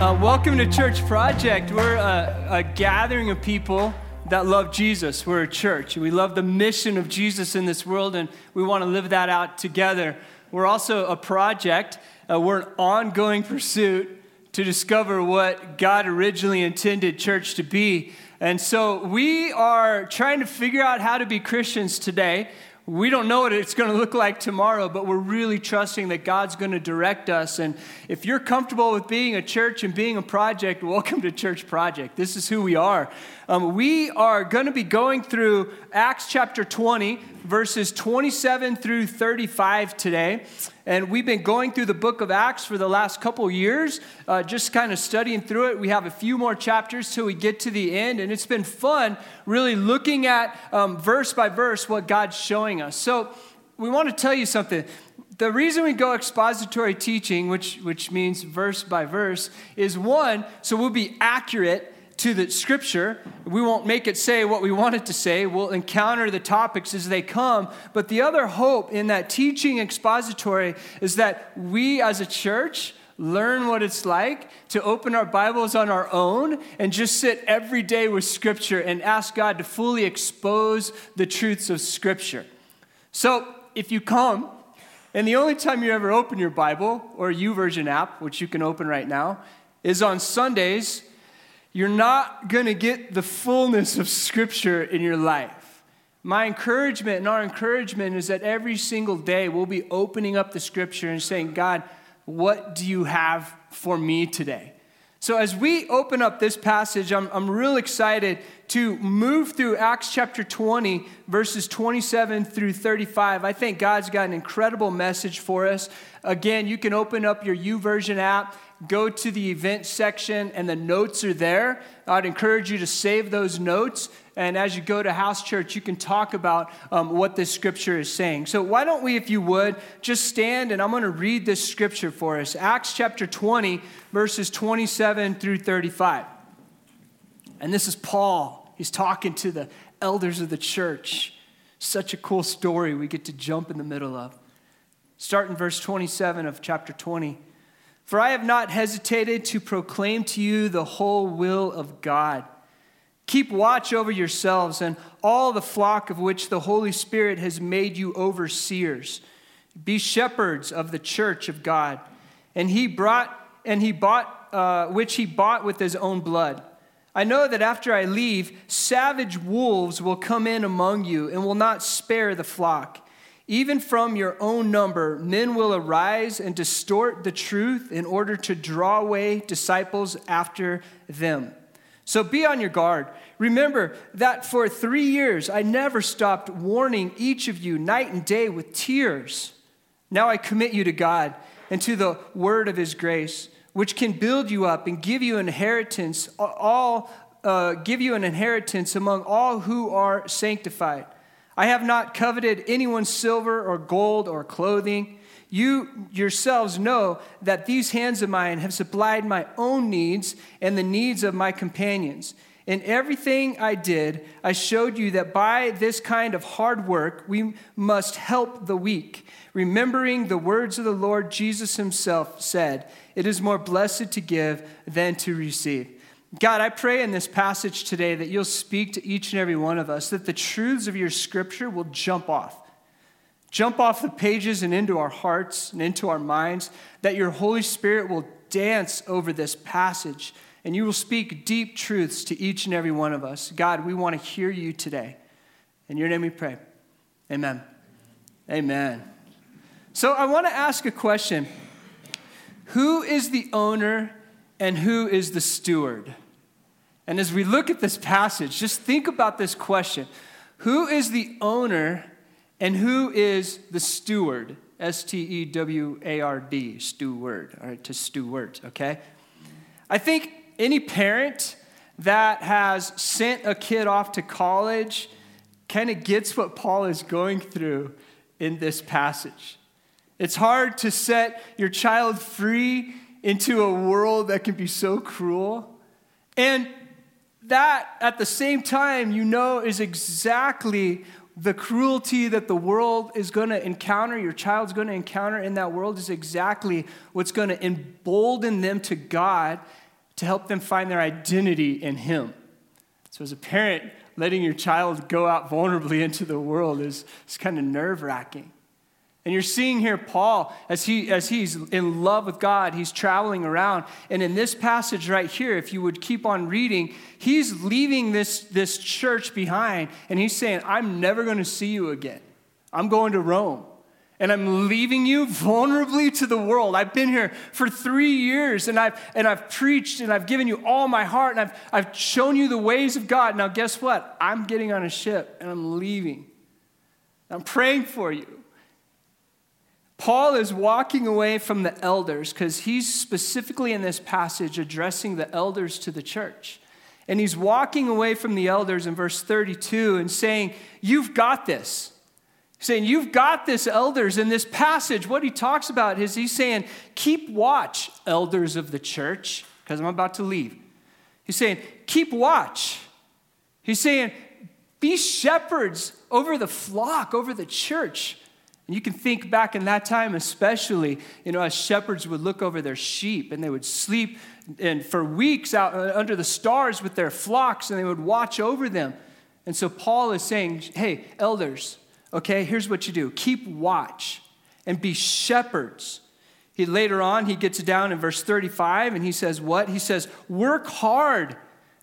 Uh, welcome to Church Project. We're a, a, gathering of people that love Jesus. We're a church. We love the mission of Jesus in this world, and we want to live that out together. We're also a project. Uh, we're an ongoing pursuit to discover what God originally intended church to be. And so we are trying to figure out how to be Christians today. We don't know what it's going to look like tomorrow, but we're really trusting that God's going to direct us. And if you're comfortable with being a church and being a project, welcome to Church Project. This is who we are. Um, we are going to be going through Acts chapter 20, verses 27 through 35 today. And we've been going through the book of Acts for the last couple years, uh, just kind of studying through it. We have a few more chapters till we get to the end. And it's been fun really looking at um, verse by verse what God's showing us. So we want to tell you something. The reason we go expository teaching, which, which means verse by verse, is one, so we'll be accurate to the scripture. We won't make it say what we want it to say. We'll encounter the topics as they come. But the other hope in that teaching expository is that we as a church learn what it's like to open our Bibles on our own and just sit every day with scripture and ask God to fully expose the truths of scripture. So if you come, and the only time you ever open your Bible or YouVersion app, which you can open right now, is on Sundays you're not going to get the fullness of Scripture in your life. My encouragement and our encouragement is that every single day we'll be opening up the Scripture and saying, God, what do you have for me today? So, as we open up this passage, I'm, I'm real excited to move through Acts chapter 20, verses 27 through 35. I think God's got an incredible message for us. Again, you can open up your YouVersion app go to the event section and the notes are there. I'd encourage you to save those notes. And as you go to house church, you can talk about um, what this scripture is saying. So, why don't we, if you would, just stand and I'm going to read this scripture for us Acts chapter 20, verses 27 through 35. And this is Paul. He's talking to the elders of the church. Such a cool story we get to jump in the middle of. Start in verse 27 of chapter 20. For I have not hesitated to proclaim to you the whole will of God. Keep watch over yourselves and all the flock of which the Holy Spirit has made you overseers. Be shepherds of the church of God. And he brought and he bought uh, which he bought with his own blood. I know that after I leave, savage wolves will come in among you and will not spare the flock. Even from your own number, men will arise and distort the truth in order to draw away disciples after them. So be on your guard. Remember that for three years I never stopped warning each of you night and day with tears. Now I commit you to God and to the word of his grace, which can build you up and give you inheritance, all uh, give you an inheritance among all who are sanctified. I have not coveted anyone's silver or gold or clothing. You yourselves know that these hands of mine have supplied my own needs and the needs of my companions. In everything I did, I showed you that by this kind of hard work, we must help the weak, remembering the words of the Lord Jesus himself said, It is more blessed to give than to receive. God, I pray in this passage today that you'll speak to each and every one of us, that the truths of your scripture will jump off. Jump off the pages and into our hearts and into our minds, that your Holy Spirit will dance over this passage and you will speak deep truths to each and every one of us. God, we want to hear you today. In your name we pray. Amen. Amen. So I want to ask a question Who is the owner and who is the steward? And as we look at this passage, just think about this question Who is the owner and who is the steward? S T E W A R D, steward, all right, to steward, okay? I think any parent that has sent a kid off to college kind of gets what Paul is going through in this passage. It's hard to set your child free into a world that can be so cruel. And that, at the same time, you know is exactly the cruelty that the world is going to encounter, your child's going to encounter in that world, is exactly what's going to embolden them to God to help them find their identity in Him. So, as a parent, letting your child go out vulnerably into the world is, is kind of nerve wracking. And you're seeing here Paul, as, he, as he's in love with God, he's traveling around. And in this passage right here, if you would keep on reading, he's leaving this, this church behind and he's saying, I'm never going to see you again. I'm going to Rome and I'm leaving you vulnerably to the world. I've been here for three years and I've, and I've preached and I've given you all my heart and I've, I've shown you the ways of God. Now, guess what? I'm getting on a ship and I'm leaving. I'm praying for you. Paul is walking away from the elders because he's specifically in this passage addressing the elders to the church. And he's walking away from the elders in verse 32 and saying, You've got this. Saying, You've got this, elders. In this passage, what he talks about is he's saying, Keep watch, elders of the church, because I'm about to leave. He's saying, Keep watch. He's saying, Be shepherds over the flock, over the church. And you can think back in that time, especially, you know, as shepherds would look over their sheep and they would sleep and for weeks out uh, under the stars with their flocks and they would watch over them. And so Paul is saying, hey, elders, okay, here's what you do keep watch and be shepherds. He, later on, he gets down in verse 35 and he says, What? He says, Work hard.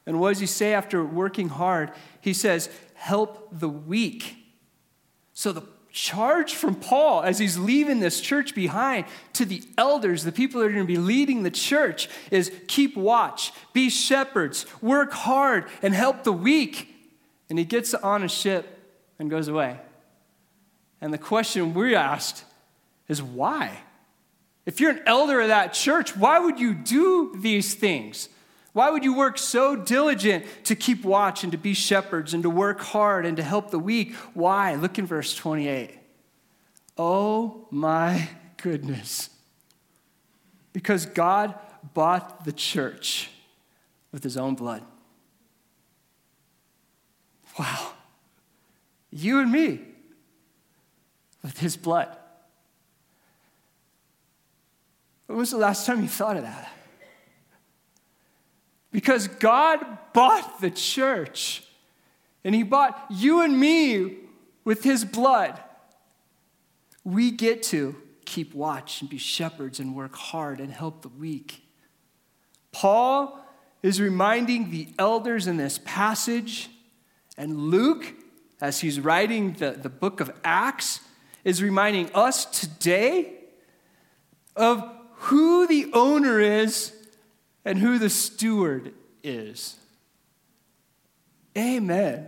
And what does he say after working hard? He says, Help the weak. So the charge from Paul as he's leaving this church behind to the elders, the people that are going to be leading the church, is keep watch, be shepherds, work hard, and help the weak. And he gets on a ship and goes away. And the question we asked is why? If you're an elder of that church, why would you do these things? Why would you work so diligent to keep watch and to be shepherds and to work hard and to help the weak? Why? Look in verse 28. Oh my goodness. Because God bought the church with his own blood. Wow. You and me with his blood. When was the last time you thought of that? Because God bought the church, and He bought you and me with His blood. We get to keep watch and be shepherds and work hard and help the weak. Paul is reminding the elders in this passage, and Luke, as he's writing the, the book of Acts, is reminding us today of who the owner is and who the steward is. Amen.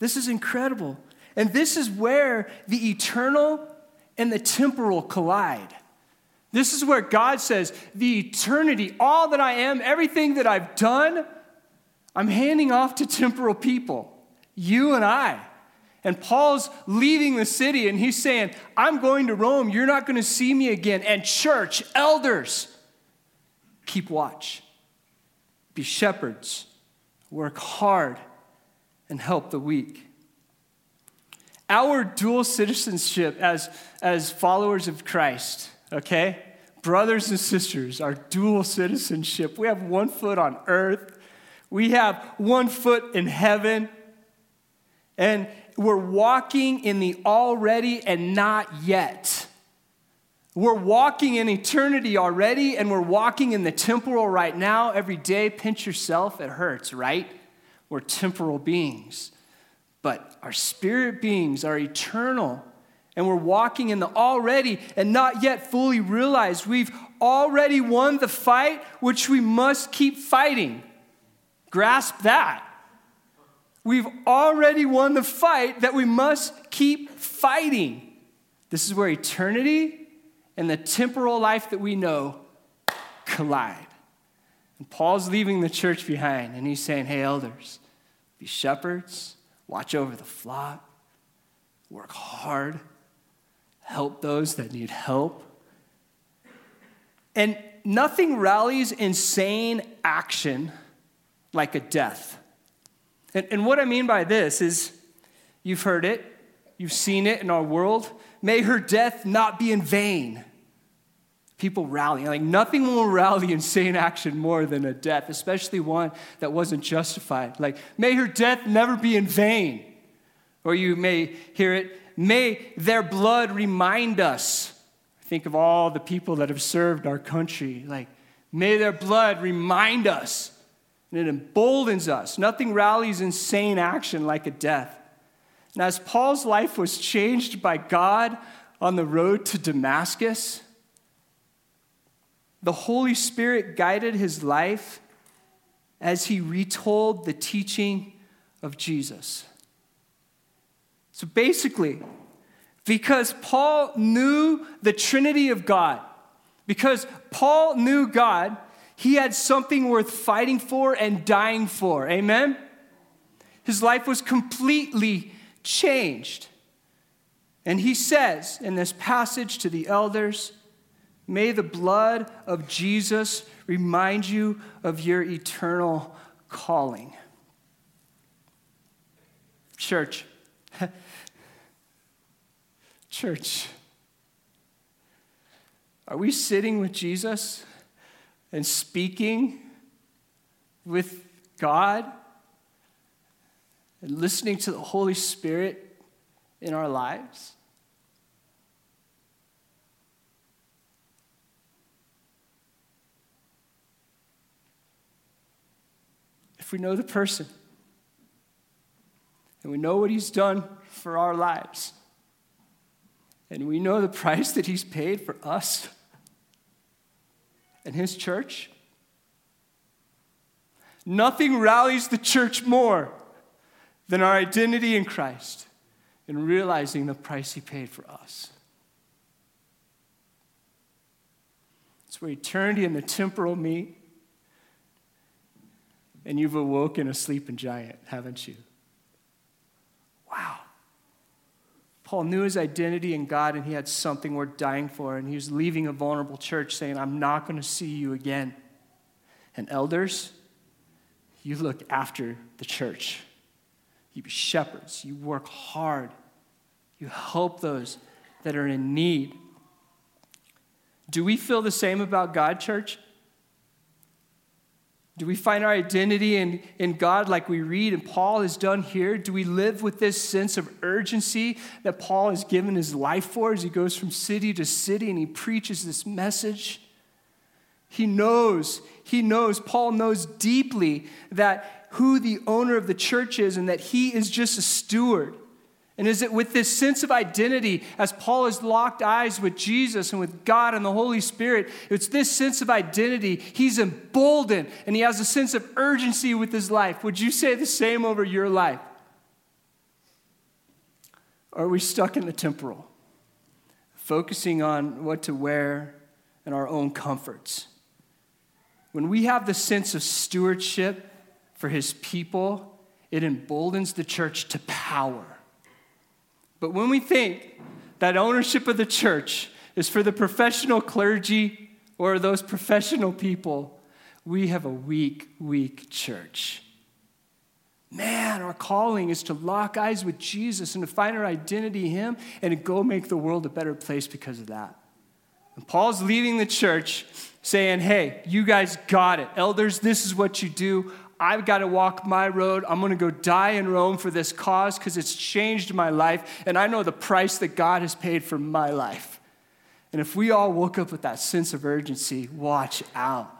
This is incredible. And this is where the eternal and the temporal collide. This is where God says, the eternity, all that I am, everything that I've done, I'm handing off to temporal people, you and I. And Paul's leaving the city and he's saying, I'm going to Rome. You're not going to see me again. And church, elders, keep watch, be shepherds, work hard, and help the weak. Our dual citizenship as, as followers of Christ, okay? Brothers and sisters, our dual citizenship. We have one foot on earth, we have one foot in heaven, and we're walking in the already and not yet. We're walking in eternity already, and we're walking in the temporal right now every day. Pinch yourself, it hurts, right? We're temporal beings. But our spirit beings are eternal, and we're walking in the already and not yet fully realized. We've already won the fight, which we must keep fighting. Grasp that. We've already won the fight that we must keep fighting. This is where eternity and the temporal life that we know collide. And Paul's leaving the church behind, and he's saying, Hey, elders, be shepherds, watch over the flock, work hard, help those that need help. And nothing rallies insane action like a death. And, and what I mean by this is you've heard it, you've seen it in our world. May her death not be in vain. People rallying. Like nothing will rally insane action more than a death, especially one that wasn't justified. Like, may her death never be in vain. Or you may hear it, may their blood remind us. Think of all the people that have served our country. Like, may their blood remind us. And it emboldens us. Nothing rallies insane action like a death. And as Paul's life was changed by God on the road to Damascus, the Holy Spirit guided his life as he retold the teaching of Jesus. So basically, because Paul knew the Trinity of God, because Paul knew God, he had something worth fighting for and dying for. Amen? His life was completely changed. And he says in this passage to the elders, May the blood of Jesus remind you of your eternal calling. Church, church, are we sitting with Jesus and speaking with God and listening to the Holy Spirit in our lives? If we know the person and we know what he's done for our lives and we know the price that he's paid for us and his church, nothing rallies the church more than our identity in Christ and realizing the price he paid for us. It's where eternity and the temporal meet and you've awoken a sleeping giant, haven't you? Wow. Paul knew his identity in God and he had something worth dying for, and he was leaving a vulnerable church saying, I'm not going to see you again. And elders, you look after the church. You be shepherds. You work hard. You help those that are in need. Do we feel the same about God, church? Do we find our identity in, in God like we read and Paul has done here? Do we live with this sense of urgency that Paul has given his life for as he goes from city to city and he preaches this message? He knows, he knows, Paul knows deeply that who the owner of the church is and that he is just a steward. And is it with this sense of identity, as Paul has locked eyes with Jesus and with God and the Holy Spirit, it's this sense of identity. He's emboldened and he has a sense of urgency with his life. Would you say the same over your life? Or are we stuck in the temporal, focusing on what to wear and our own comforts? When we have the sense of stewardship for his people, it emboldens the church to power. But when we think that ownership of the church is for the professional clergy or those professional people, we have a weak, weak church. Man, our calling is to lock eyes with Jesus and to find our identity in Him and to go make the world a better place because of that. And Paul's leaving the church saying, Hey, you guys got it. Elders, this is what you do. I've got to walk my road. I'm going to go die in Rome for this cause because it's changed my life, and I know the price that God has paid for my life. And if we all woke up with that sense of urgency, watch out.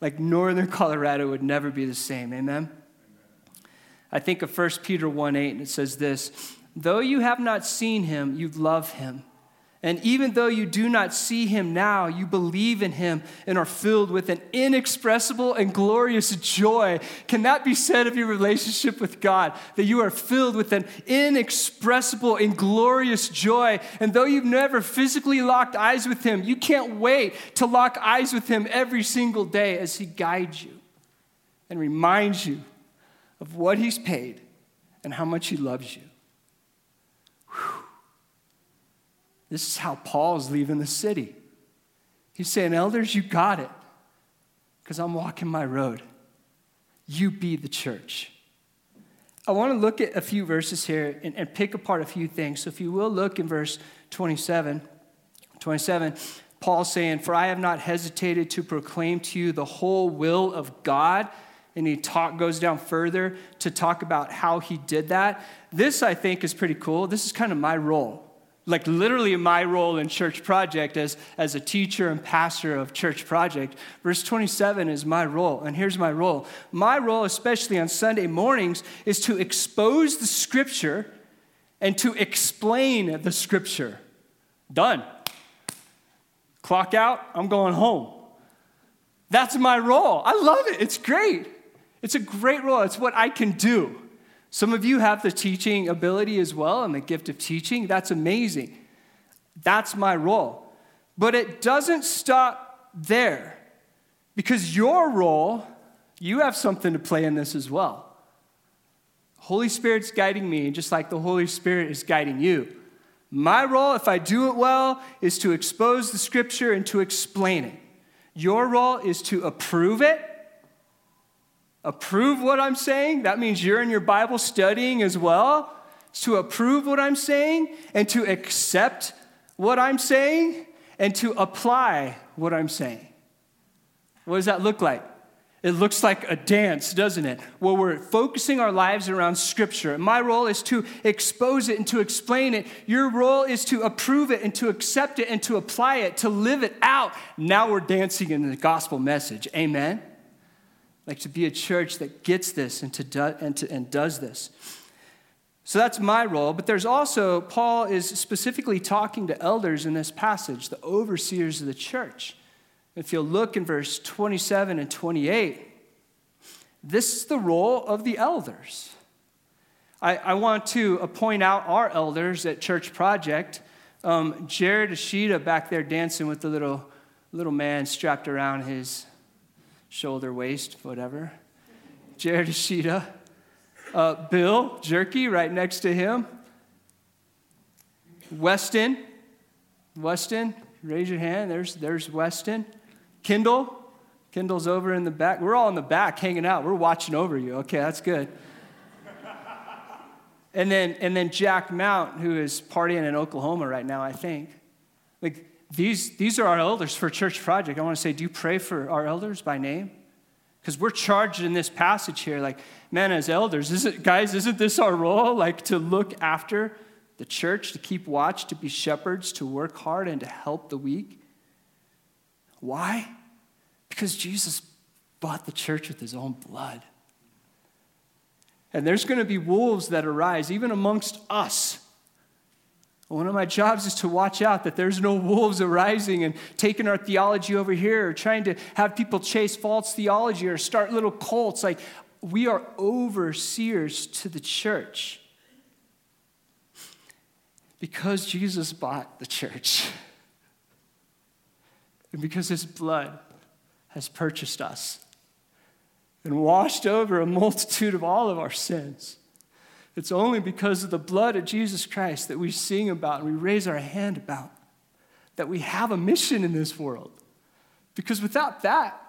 Like northern Colorado would never be the same. Amen? I think of 1 Peter 1 8, and it says this Though you have not seen him, you love him. And even though you do not see him now, you believe in him and are filled with an inexpressible and glorious joy. Can that be said of your relationship with God? That you are filled with an inexpressible and glorious joy. And though you've never physically locked eyes with him, you can't wait to lock eyes with him every single day as he guides you and reminds you of what he's paid and how much he loves you. Whew. This is how Paul's leaving the city. He's saying, Elders, you got it, because I'm walking my road. You be the church. I want to look at a few verses here and, and pick apart a few things. So if you will look in verse 27, 27, Paul saying, For I have not hesitated to proclaim to you the whole will of God. And he talk, goes down further to talk about how he did that. This, I think, is pretty cool. This is kind of my role like literally my role in church project as, as a teacher and pastor of church project. Verse 27 is my role and here's my role. My role especially on sunday mornings is to expose the scripture and to explain the scripture. Done. Clock out i'm going home. That's my role. I love it. It's great. It's a great role. It's what i can do some of you have the teaching ability as well and the gift of teaching. That's amazing. That's my role. But it doesn't stop there because your role, you have something to play in this as well. Holy Spirit's guiding me, just like the Holy Spirit is guiding you. My role, if I do it well, is to expose the scripture and to explain it. Your role is to approve it approve what I'm saying. That means you're in your Bible studying as well. To approve what I'm saying and to accept what I'm saying and to apply what I'm saying. What does that look like? It looks like a dance, doesn't it? Where we're focusing our lives around Scripture. My role is to expose it and to explain it. Your role is to approve it and to accept it and to apply it, to live it out. Now we're dancing in the gospel message. Amen? Like to be a church that gets this and, to do, and, to, and does this. So that's my role, but there's also, Paul is specifically talking to elders in this passage, the overseers of the church. If you'll look in verse 27 and 28, this is the role of the elders. I, I want to point out our elders at Church Project. Um, Jared Ashita back there dancing with the little, little man strapped around his shoulder, waist, whatever. Jared Ashita. Uh, Bill Jerky right next to him. Weston. Weston, raise your hand. There's, there's Weston. Kendall. Kendall's over in the back. We're all in the back hanging out. We're watching over you. Okay, that's good. and then, and then Jack Mount, who is partying in Oklahoma right now, I think. Like, these, these are our elders for Church Project. I want to say, do you pray for our elders by name? Because we're charged in this passage here, like, man, as elders, is it, guys, isn't this our role? Like, to look after the church, to keep watch, to be shepherds, to work hard, and to help the weak? Why? Because Jesus bought the church with his own blood. And there's going to be wolves that arise, even amongst us one of my jobs is to watch out that there's no wolves arising and taking our theology over here or trying to have people chase false theology or start little cults. Like, we are overseers to the church because Jesus bought the church and because his blood has purchased us and washed over a multitude of all of our sins. It's only because of the blood of Jesus Christ that we sing about and we raise our hand about that we have a mission in this world. Because without that,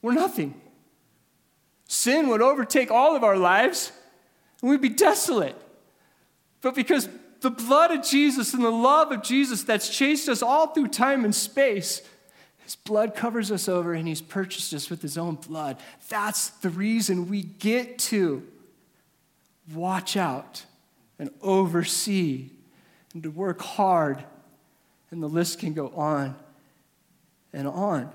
we're nothing. Sin would overtake all of our lives and we'd be desolate. But because the blood of Jesus and the love of Jesus that's chased us all through time and space, his blood covers us over and he's purchased us with his own blood. That's the reason we get to watch out and oversee and to work hard. And the list can go on and on.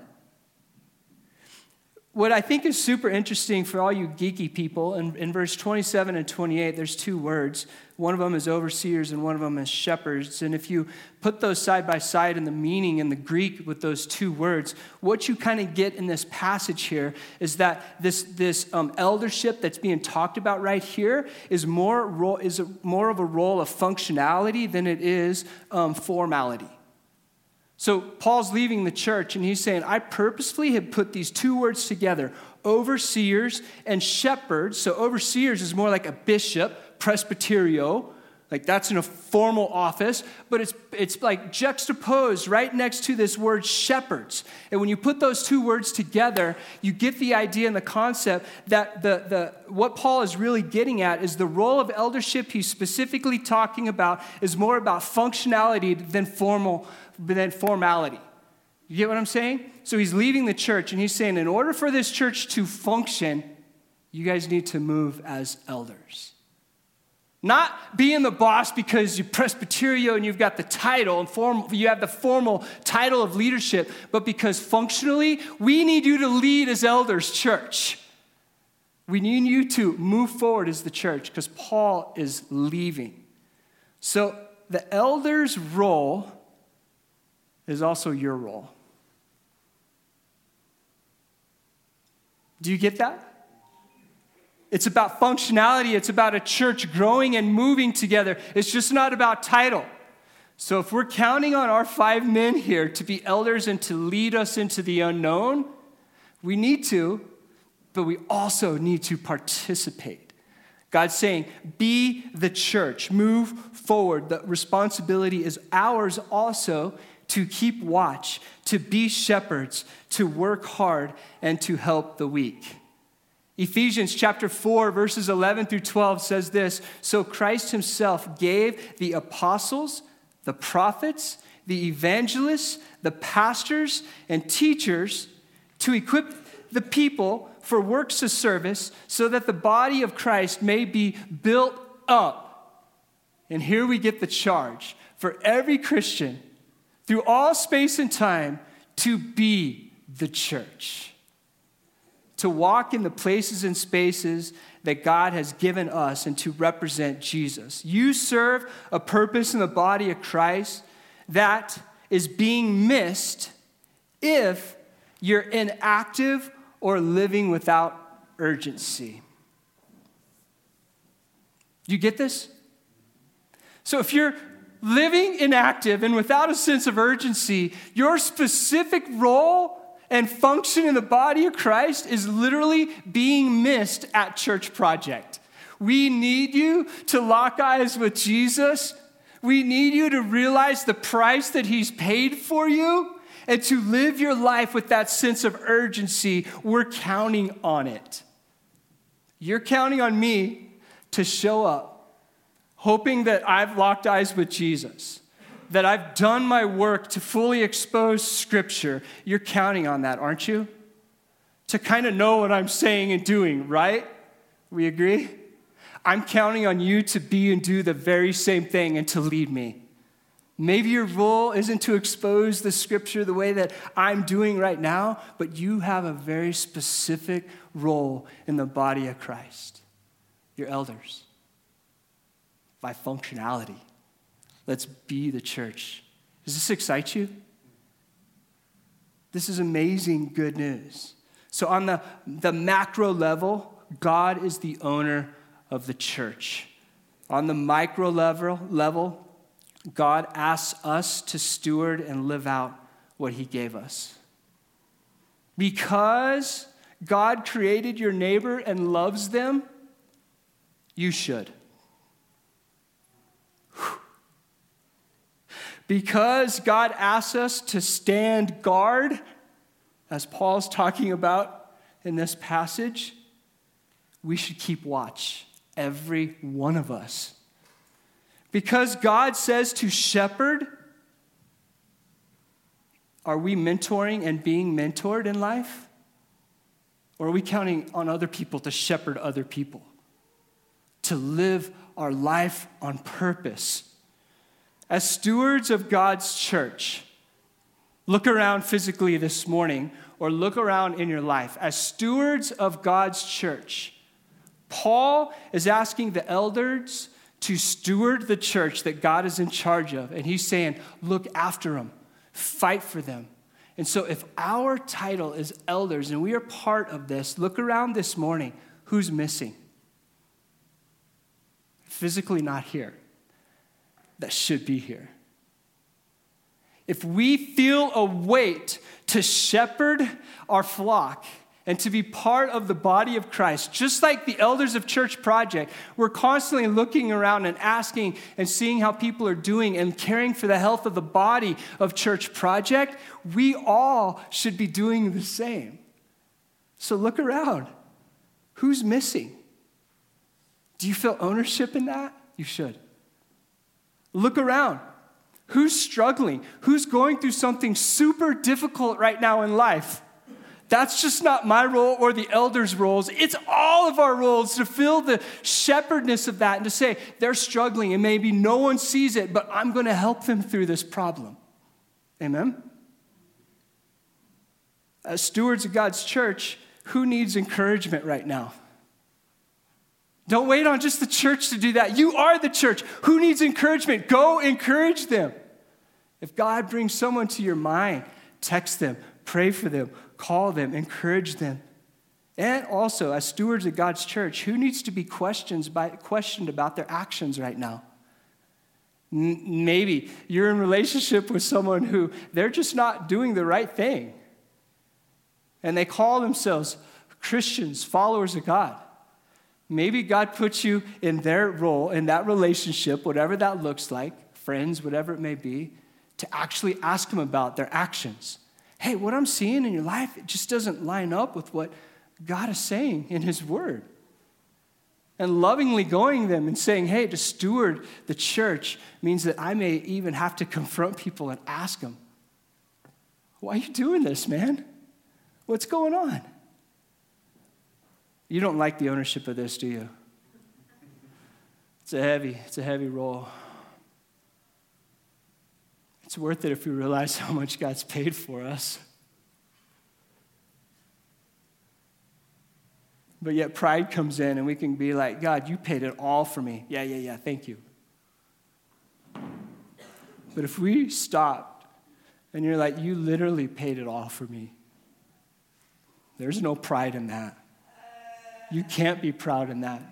What I think is super interesting for all you geeky people, in, in verse 27 and 28, there's two words one of them is overseers and one of them is shepherds. And if you put those side by side in the meaning in the Greek with those two words, what you kind of get in this passage here is that this, this um, eldership that's being talked about right here is more, role, is a, more of a role of functionality than it is um, formality. So Paul's leaving the church and he's saying, I purposefully have put these two words together overseers and shepherds. So overseers is more like a bishop presbyterio, like that's in a formal office, but it's, it's like juxtaposed right next to this word shepherds. And when you put those two words together, you get the idea and the concept that the, the, what Paul is really getting at is the role of eldership he's specifically talking about is more about functionality than formal, than formality. You get what I'm saying? So he's leaving the church and he's saying, in order for this church to function, you guys need to move as elders. Not being the boss because you're Presbyterio and you've got the title and form, you have the formal title of leadership, but because functionally, we need you to lead as elders, church. We need you to move forward as the church because Paul is leaving. So the elder's role is also your role. Do you get that? It's about functionality. It's about a church growing and moving together. It's just not about title. So, if we're counting on our five men here to be elders and to lead us into the unknown, we need to, but we also need to participate. God's saying, be the church, move forward. The responsibility is ours also to keep watch, to be shepherds, to work hard, and to help the weak. Ephesians chapter 4, verses 11 through 12 says this So Christ himself gave the apostles, the prophets, the evangelists, the pastors, and teachers to equip the people for works of service so that the body of Christ may be built up. And here we get the charge for every Christian through all space and time to be the church to walk in the places and spaces that God has given us and to represent Jesus. You serve a purpose in the body of Christ that is being missed if you're inactive or living without urgency. You get this? So if you're living inactive and without a sense of urgency, your specific role and function in the body of Christ is literally being missed at Church Project. We need you to lock eyes with Jesus. We need you to realize the price that He's paid for you and to live your life with that sense of urgency. We're counting on it. You're counting on me to show up, hoping that I've locked eyes with Jesus that I've done my work to fully expose Scripture, you're counting on that, aren't you? To kind of know what I'm saying and doing, right? We agree? I'm counting on you to be and do the very same thing and to lead me. Maybe your role isn't to expose the scripture the way that I'm doing right now, but you have a very specific role in the body of Christ. Your elders, by functionality. Let's be the church. Does this excite you? This is amazing good news. So, on the, the macro level, God is the owner of the church. On the micro level, level, God asks us to steward and live out what He gave us. Because God created your neighbor and loves them, you should. Because God asks us to stand guard, as Paul's talking about in this passage, we should keep watch, every one of us. Because God says to shepherd, are we mentoring and being mentored in life? Or are we counting on other people to shepherd other people? To live our life on purpose? As stewards of God's church, look around physically this morning or look around in your life. As stewards of God's church, Paul is asking the elders to steward the church that God is in charge of. And he's saying, look after them, fight for them. And so, if our title is elders and we are part of this, look around this morning. Who's missing? Physically not here that should be here. If we feel a weight to shepherd our flock and to be part of the body of Christ, just like the elders of Church Project, we're constantly looking around and asking and seeing how people are doing and caring for the health of the body of Church Project. We all should be doing the same. So look around. Who's missing? Do you feel ownership in that? You should. Look around. Who's struggling? Who's going through something super difficult right now in life? That's just not my role or the elders' roles. It's all of our roles to feel the shepherdness of that and to say, they're struggling and maybe no one sees it, but I'm going to help them through this problem. Amen? As stewards of God's church, who needs encouragement right now? Don't wait on just the church to do that. You are the church. Who needs encouragement? Go encourage them. If God brings someone to your mind, text them, pray for them, call them, encourage them. And also, as stewards of God's church, who needs to be questioned, by, questioned about their actions right now? N- maybe you're in relationship with someone who they're just not doing the right thing. And they call themselves Christians, followers of God. Maybe God puts you in their role, in that relationship, whatever that looks like, friends, whatever it may be, to actually ask them about their actions. Hey, what I'm seeing in your life, it just doesn't line up with what God is saying in His Word. And lovingly going them and saying, hey, to steward the church means that I may even have to confront people and ask them, why are you doing this, man? What's going on? You don't like the ownership of this, do you? It's a heavy, it's a heavy role. It's worth it if we realize how much God's paid for us. But yet pride comes in and we can be like, God, you paid it all for me. Yeah, yeah, yeah, thank you. But if we stopped and you're like, you literally paid it all for me, there's no pride in that. You can't be proud in that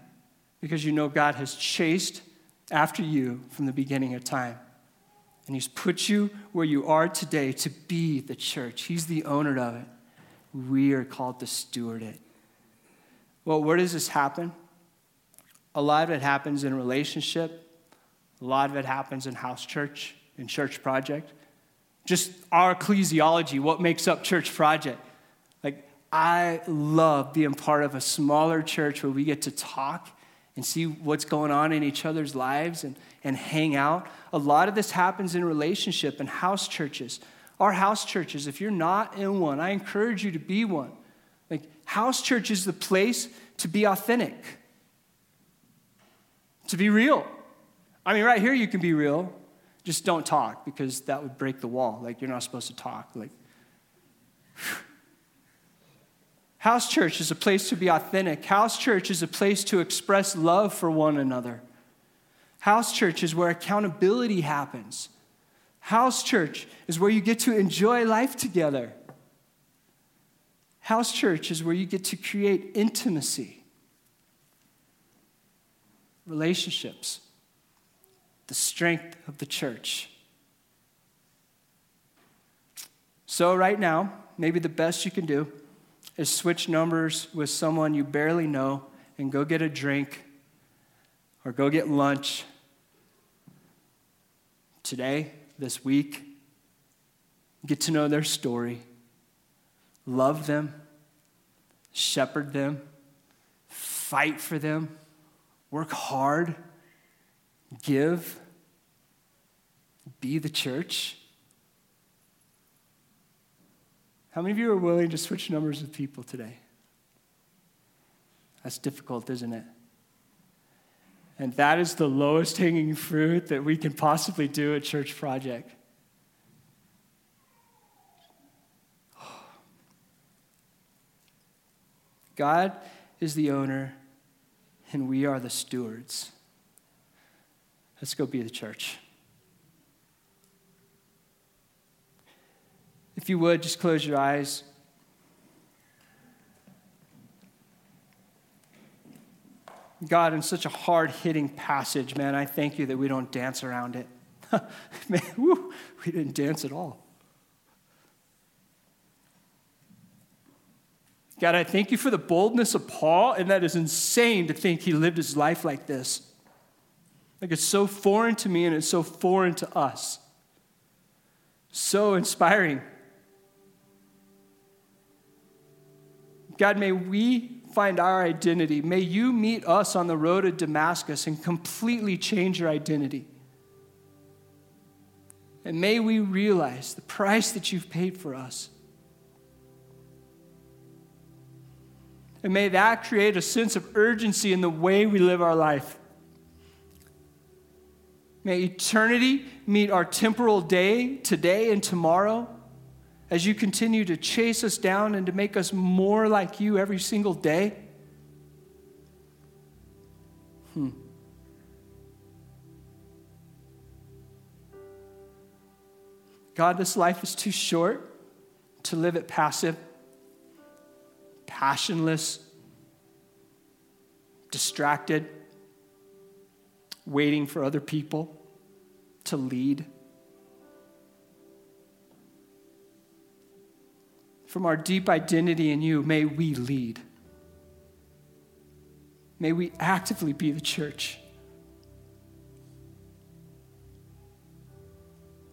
because you know God has chased after you from the beginning of time. And He's put you where you are today to be the church. He's the owner of it. We are called to steward it. Well, where does this happen? A lot of it happens in relationship, a lot of it happens in house church, in church project. Just our ecclesiology, what makes up church project. I love being part of a smaller church where we get to talk and see what's going on in each other's lives and, and hang out. A lot of this happens in relationship and house churches. Our house churches, if you're not in one, I encourage you to be one. Like, house church is the place to be authentic, to be real. I mean, right here you can be real, just don't talk because that would break the wall. Like, you're not supposed to talk. Like, House church is a place to be authentic. House church is a place to express love for one another. House church is where accountability happens. House church is where you get to enjoy life together. House church is where you get to create intimacy, relationships, the strength of the church. So, right now, maybe the best you can do is switch numbers with someone you barely know and go get a drink or go get lunch today, this week. Get to know their story, love them, shepherd them, fight for them, work hard, give, be the church. How many of you are willing to switch numbers with people today? That's difficult, isn't it? And that is the lowest hanging fruit that we can possibly do at Church Project. God is the owner, and we are the stewards. Let's go be the church. If you would, just close your eyes. God, in such a hard hitting passage, man, I thank you that we don't dance around it. man, woo, we didn't dance at all. God, I thank you for the boldness of Paul, and that is insane to think he lived his life like this. Like it's so foreign to me and it's so foreign to us. So inspiring. God, may we find our identity. May you meet us on the road to Damascus and completely change your identity. And may we realize the price that you've paid for us. And may that create a sense of urgency in the way we live our life. May eternity meet our temporal day today and tomorrow as you continue to chase us down and to make us more like you every single day. Hmm. God, this life is too short to live it passive, passionless, distracted, waiting for other people to lead. From our deep identity in you, may we lead. May we actively be the church.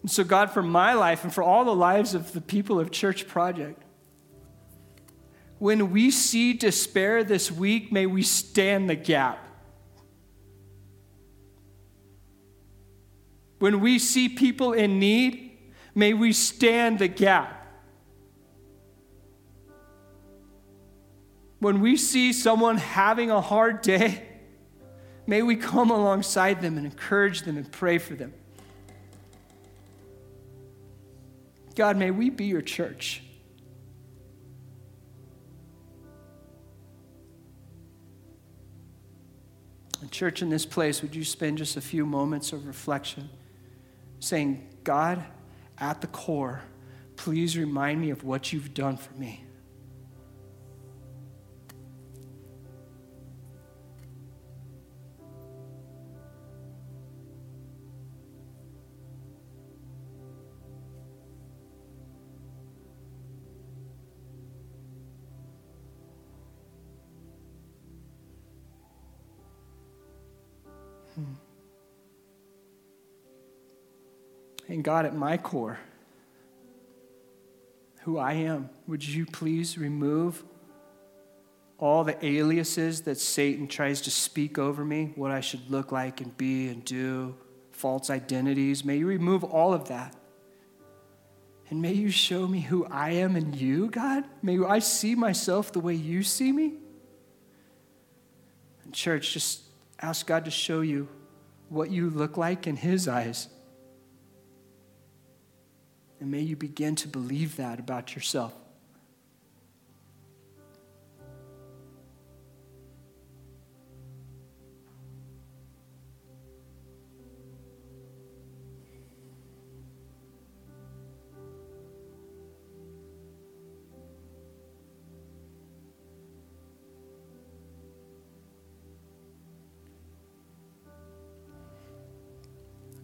And so, God, for my life and for all the lives of the people of Church Project, when we see despair this week, may we stand the gap. When we see people in need, may we stand the gap. When we see someone having a hard day, may we come alongside them and encourage them and pray for them. God, may we be your church. And church in this place, would you spend just a few moments of reflection? saying, God, at the core, please remind me of what you've done for me. Hmm. And God, at my core, who I am, would you please remove all the aliases that Satan tries to speak over me, what I should look like and be and do, false identities? May you remove all of that. And may you show me who I am in you, God. May I see myself the way you see me. And, church, just ask God to show you what you look like in His eyes. And may you begin to believe that about yourself.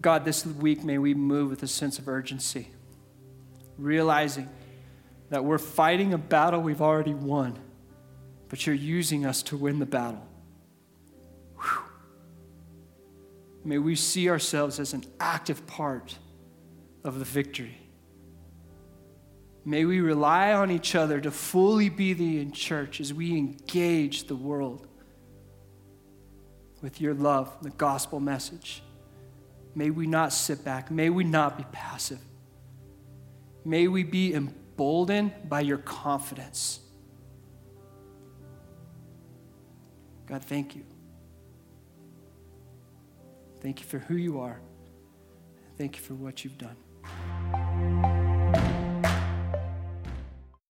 God, this week may we move with a sense of urgency realizing that we're fighting a battle we've already won, but you're using us to win the battle. Whew. May we see ourselves as an active part of the victory. May we rely on each other to fully be the church as we engage the world with your love, the gospel message. May we not sit back. May we not be passive. May we be emboldened by your confidence. God, thank you. Thank you for who you are. Thank you for what you've done.